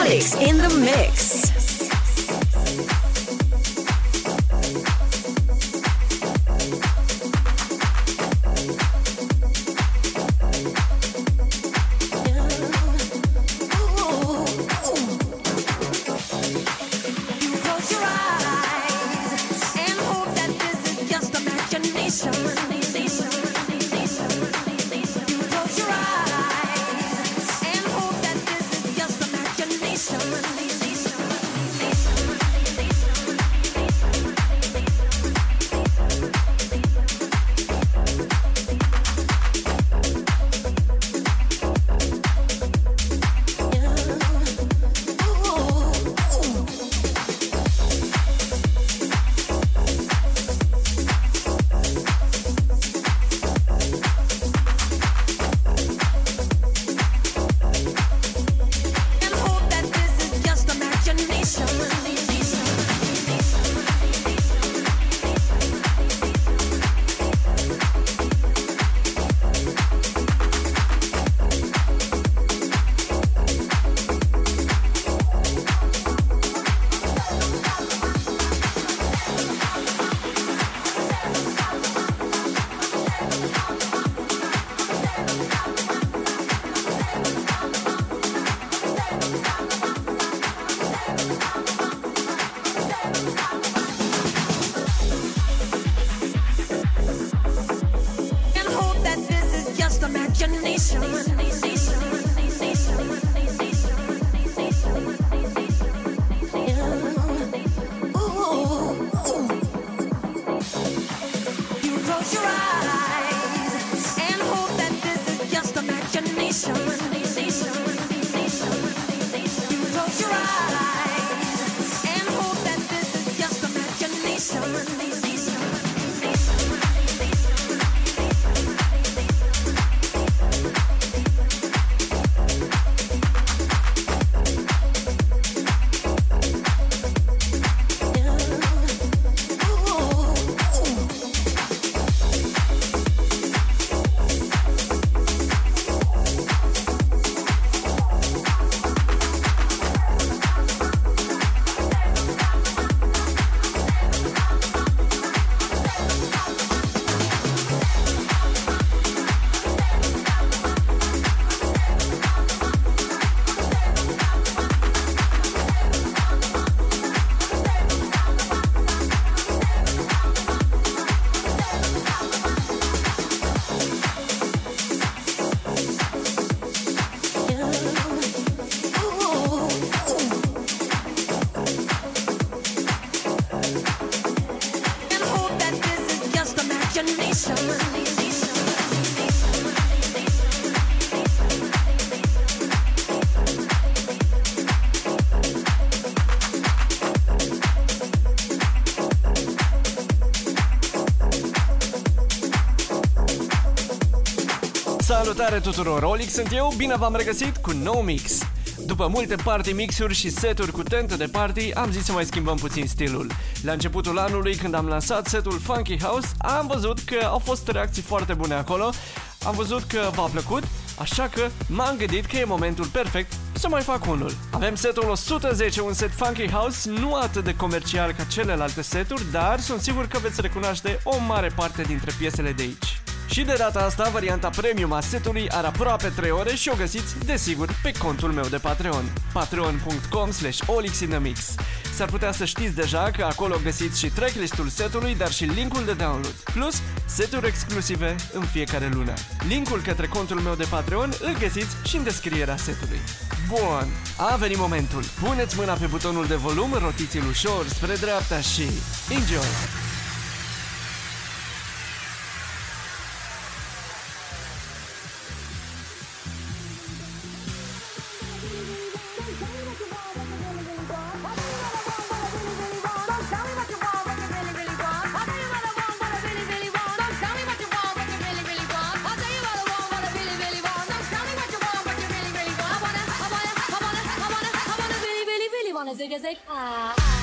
Alex in the mix. Salutare tuturor, Olix sunt eu, bine v-am regăsit cu nou mix. După multe party mixuri și seturi cu tentă de party, am zis să mai schimbăm puțin stilul. La începutul anului, când am lansat setul Funky House, am văzut că au fost reacții foarte bune acolo, am văzut că v-a plăcut, așa că m-am gândit că e momentul perfect să mai fac unul. Avem setul 110, un set Funky House, nu atât de comercial ca celelalte seturi, dar sunt sigur că veți recunoaște o mare parte dintre piesele de aici. Și de data asta, varianta premium a setului are aproape 3 ore și o găsiți, desigur, pe contul meu de Patreon. patreon.com slash olixinamix S-ar putea să știți deja că acolo găsiți și tracklistul setului, dar și linkul de download. Plus, seturi exclusive în fiecare lună. Linkul către contul meu de Patreon îl găsiți și în descrierea setului. Bun, a venit momentul. Puneți mâna pe butonul de volum, rotiți-l ușor spre dreapta și enjoy! Zig big as.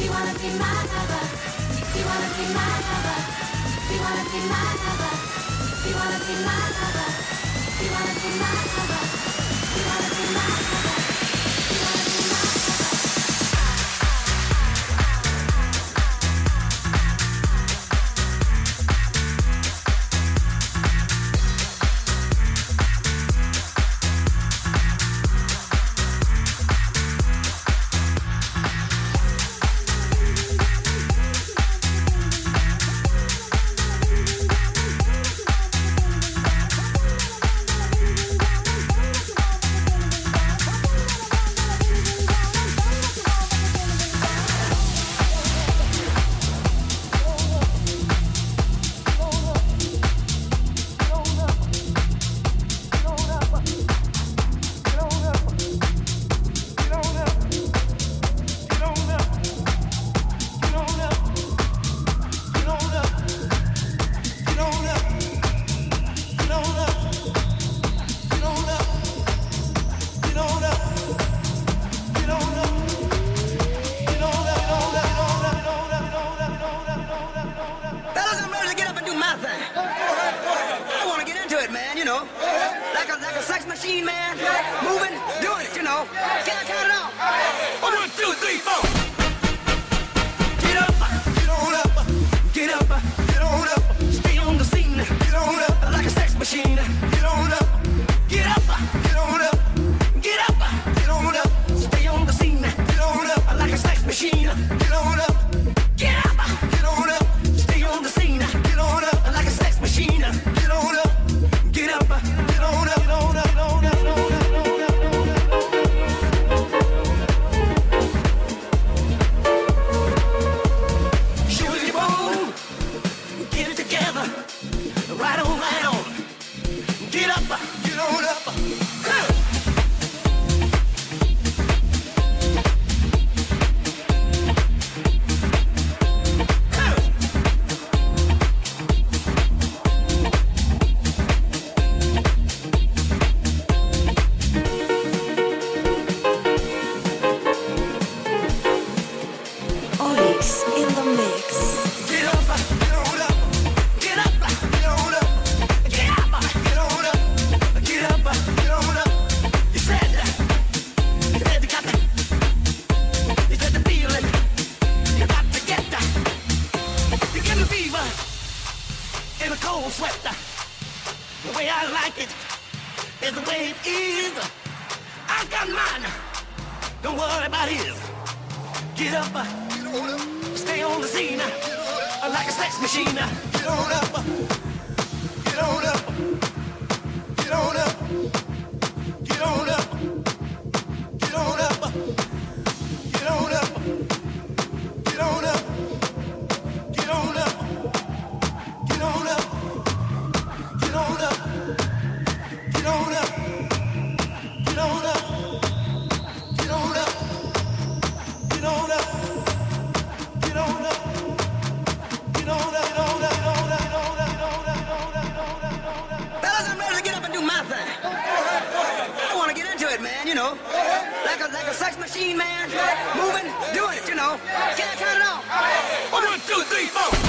You wanna be my lover? You wanna be my lover? You wanna be my lover? You wanna be my lover? You wanna be my lover? Green Man, moving, doing it, you know. Can I count it off? One, two, three, four.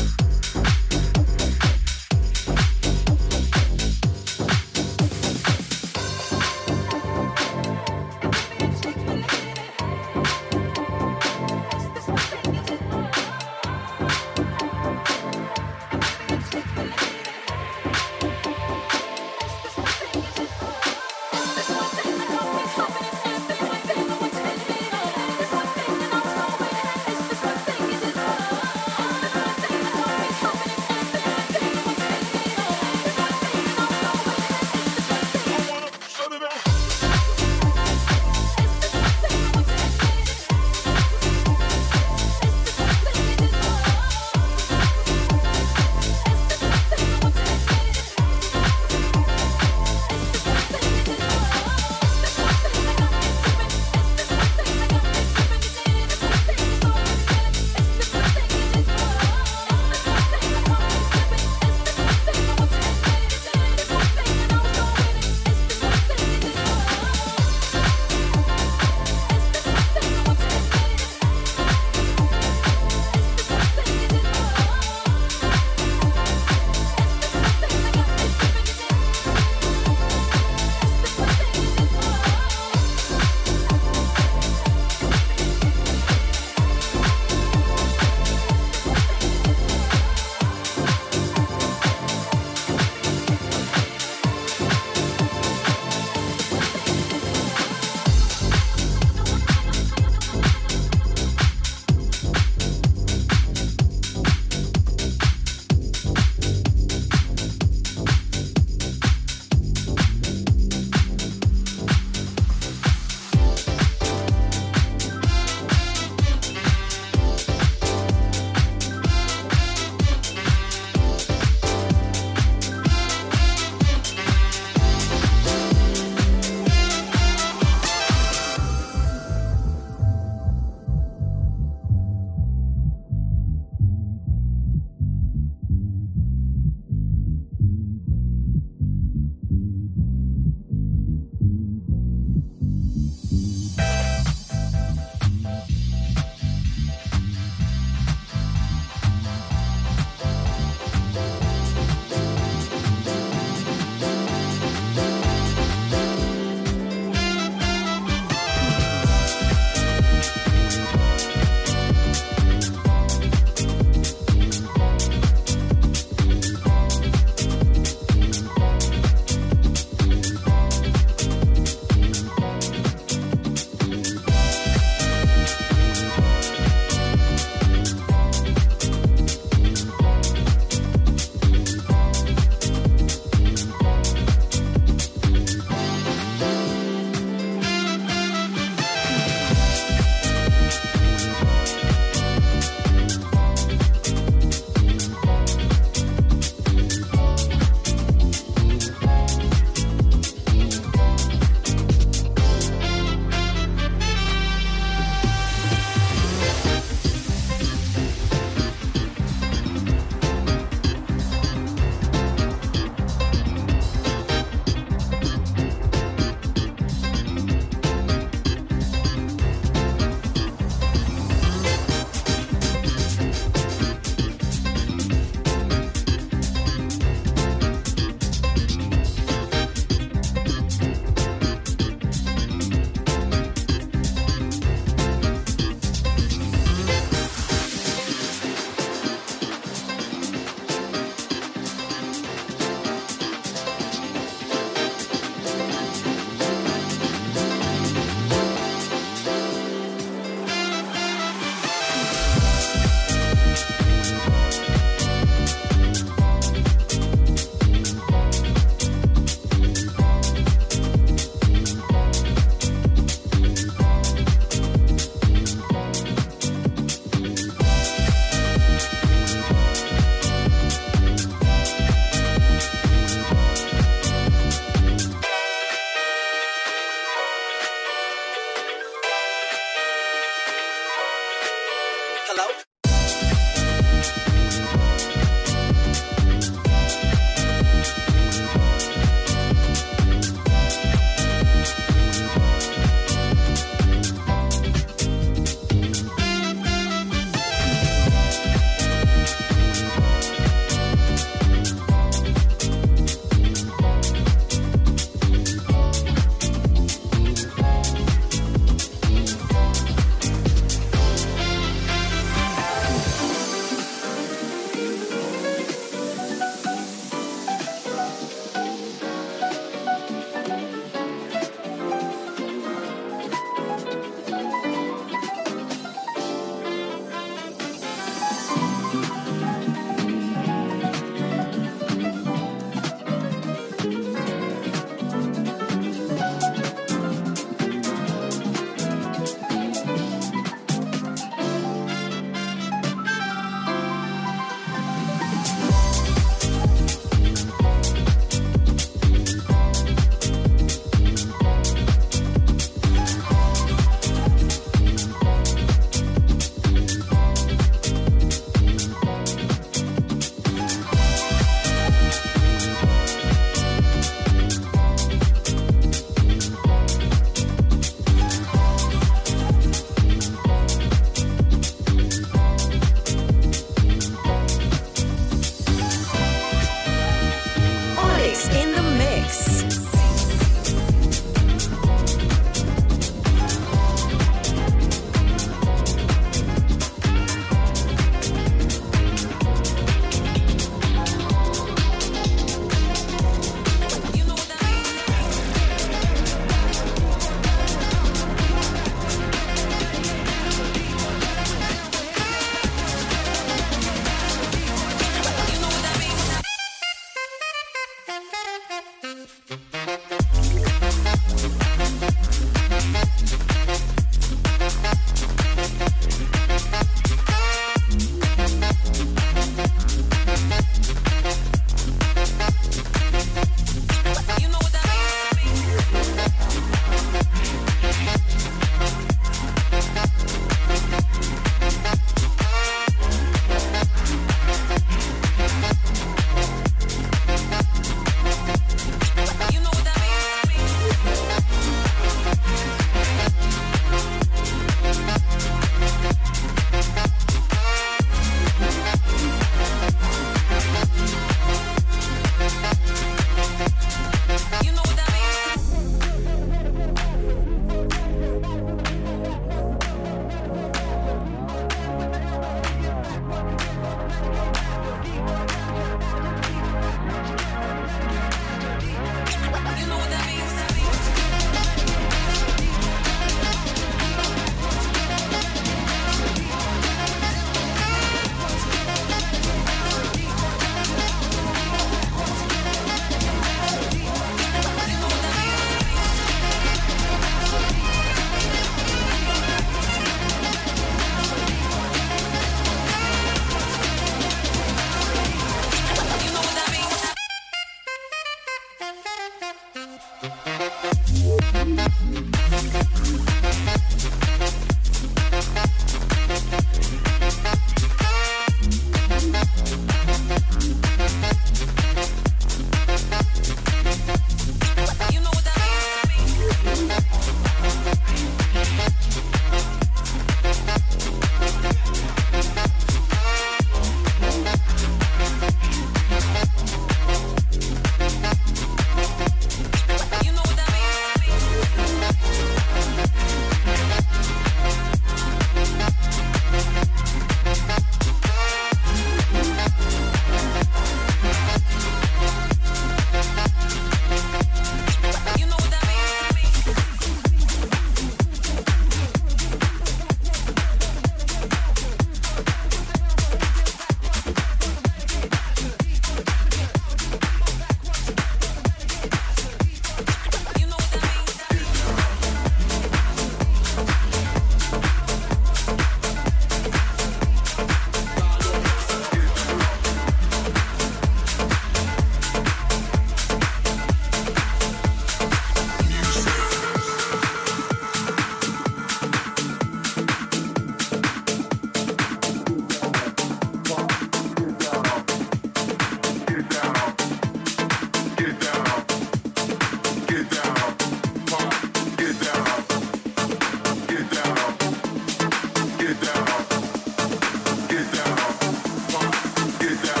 get down.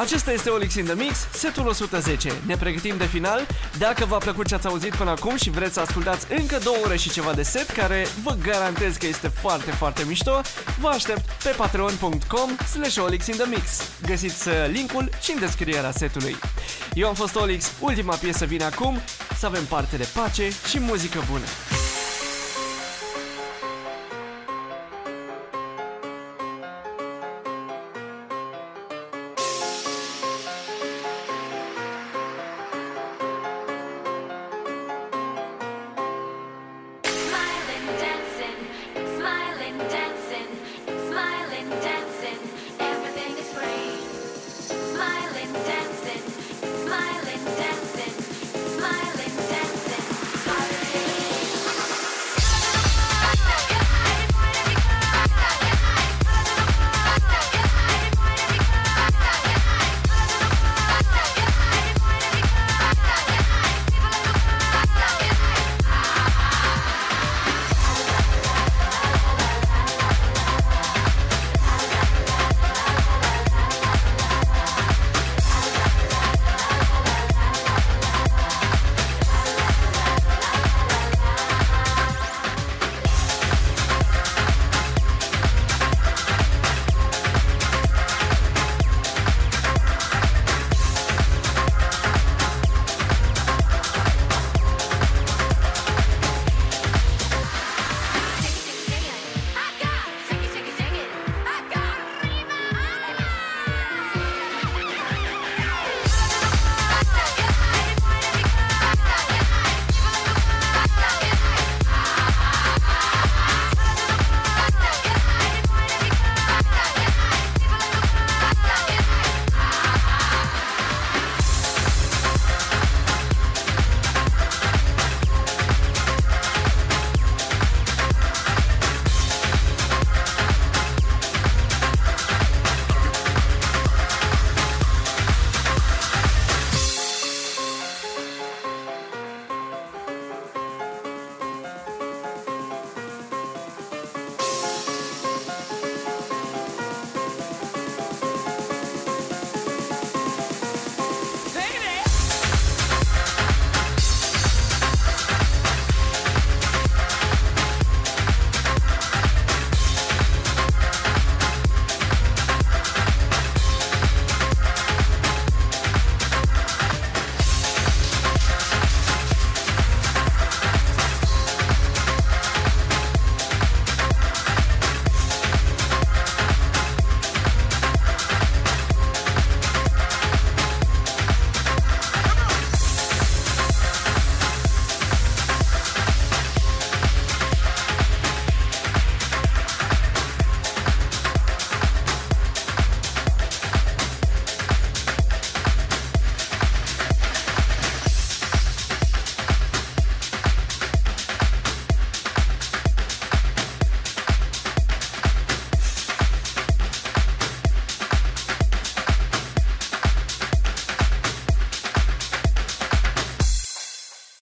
Acesta este Olix in the Mix, setul 110. Ne pregătim de final. Dacă v-a plăcut ce ați auzit până acum și vreți să ascultați încă două ore și ceva de set, care vă garantez că este foarte, foarte mișto, vă aștept pe patreon.com slash Olix in the Mix. Găsiți uh, linkul și în descrierea setului. Eu am fost Olix, ultima piesă vine acum, să avem parte de pace și muzică bună.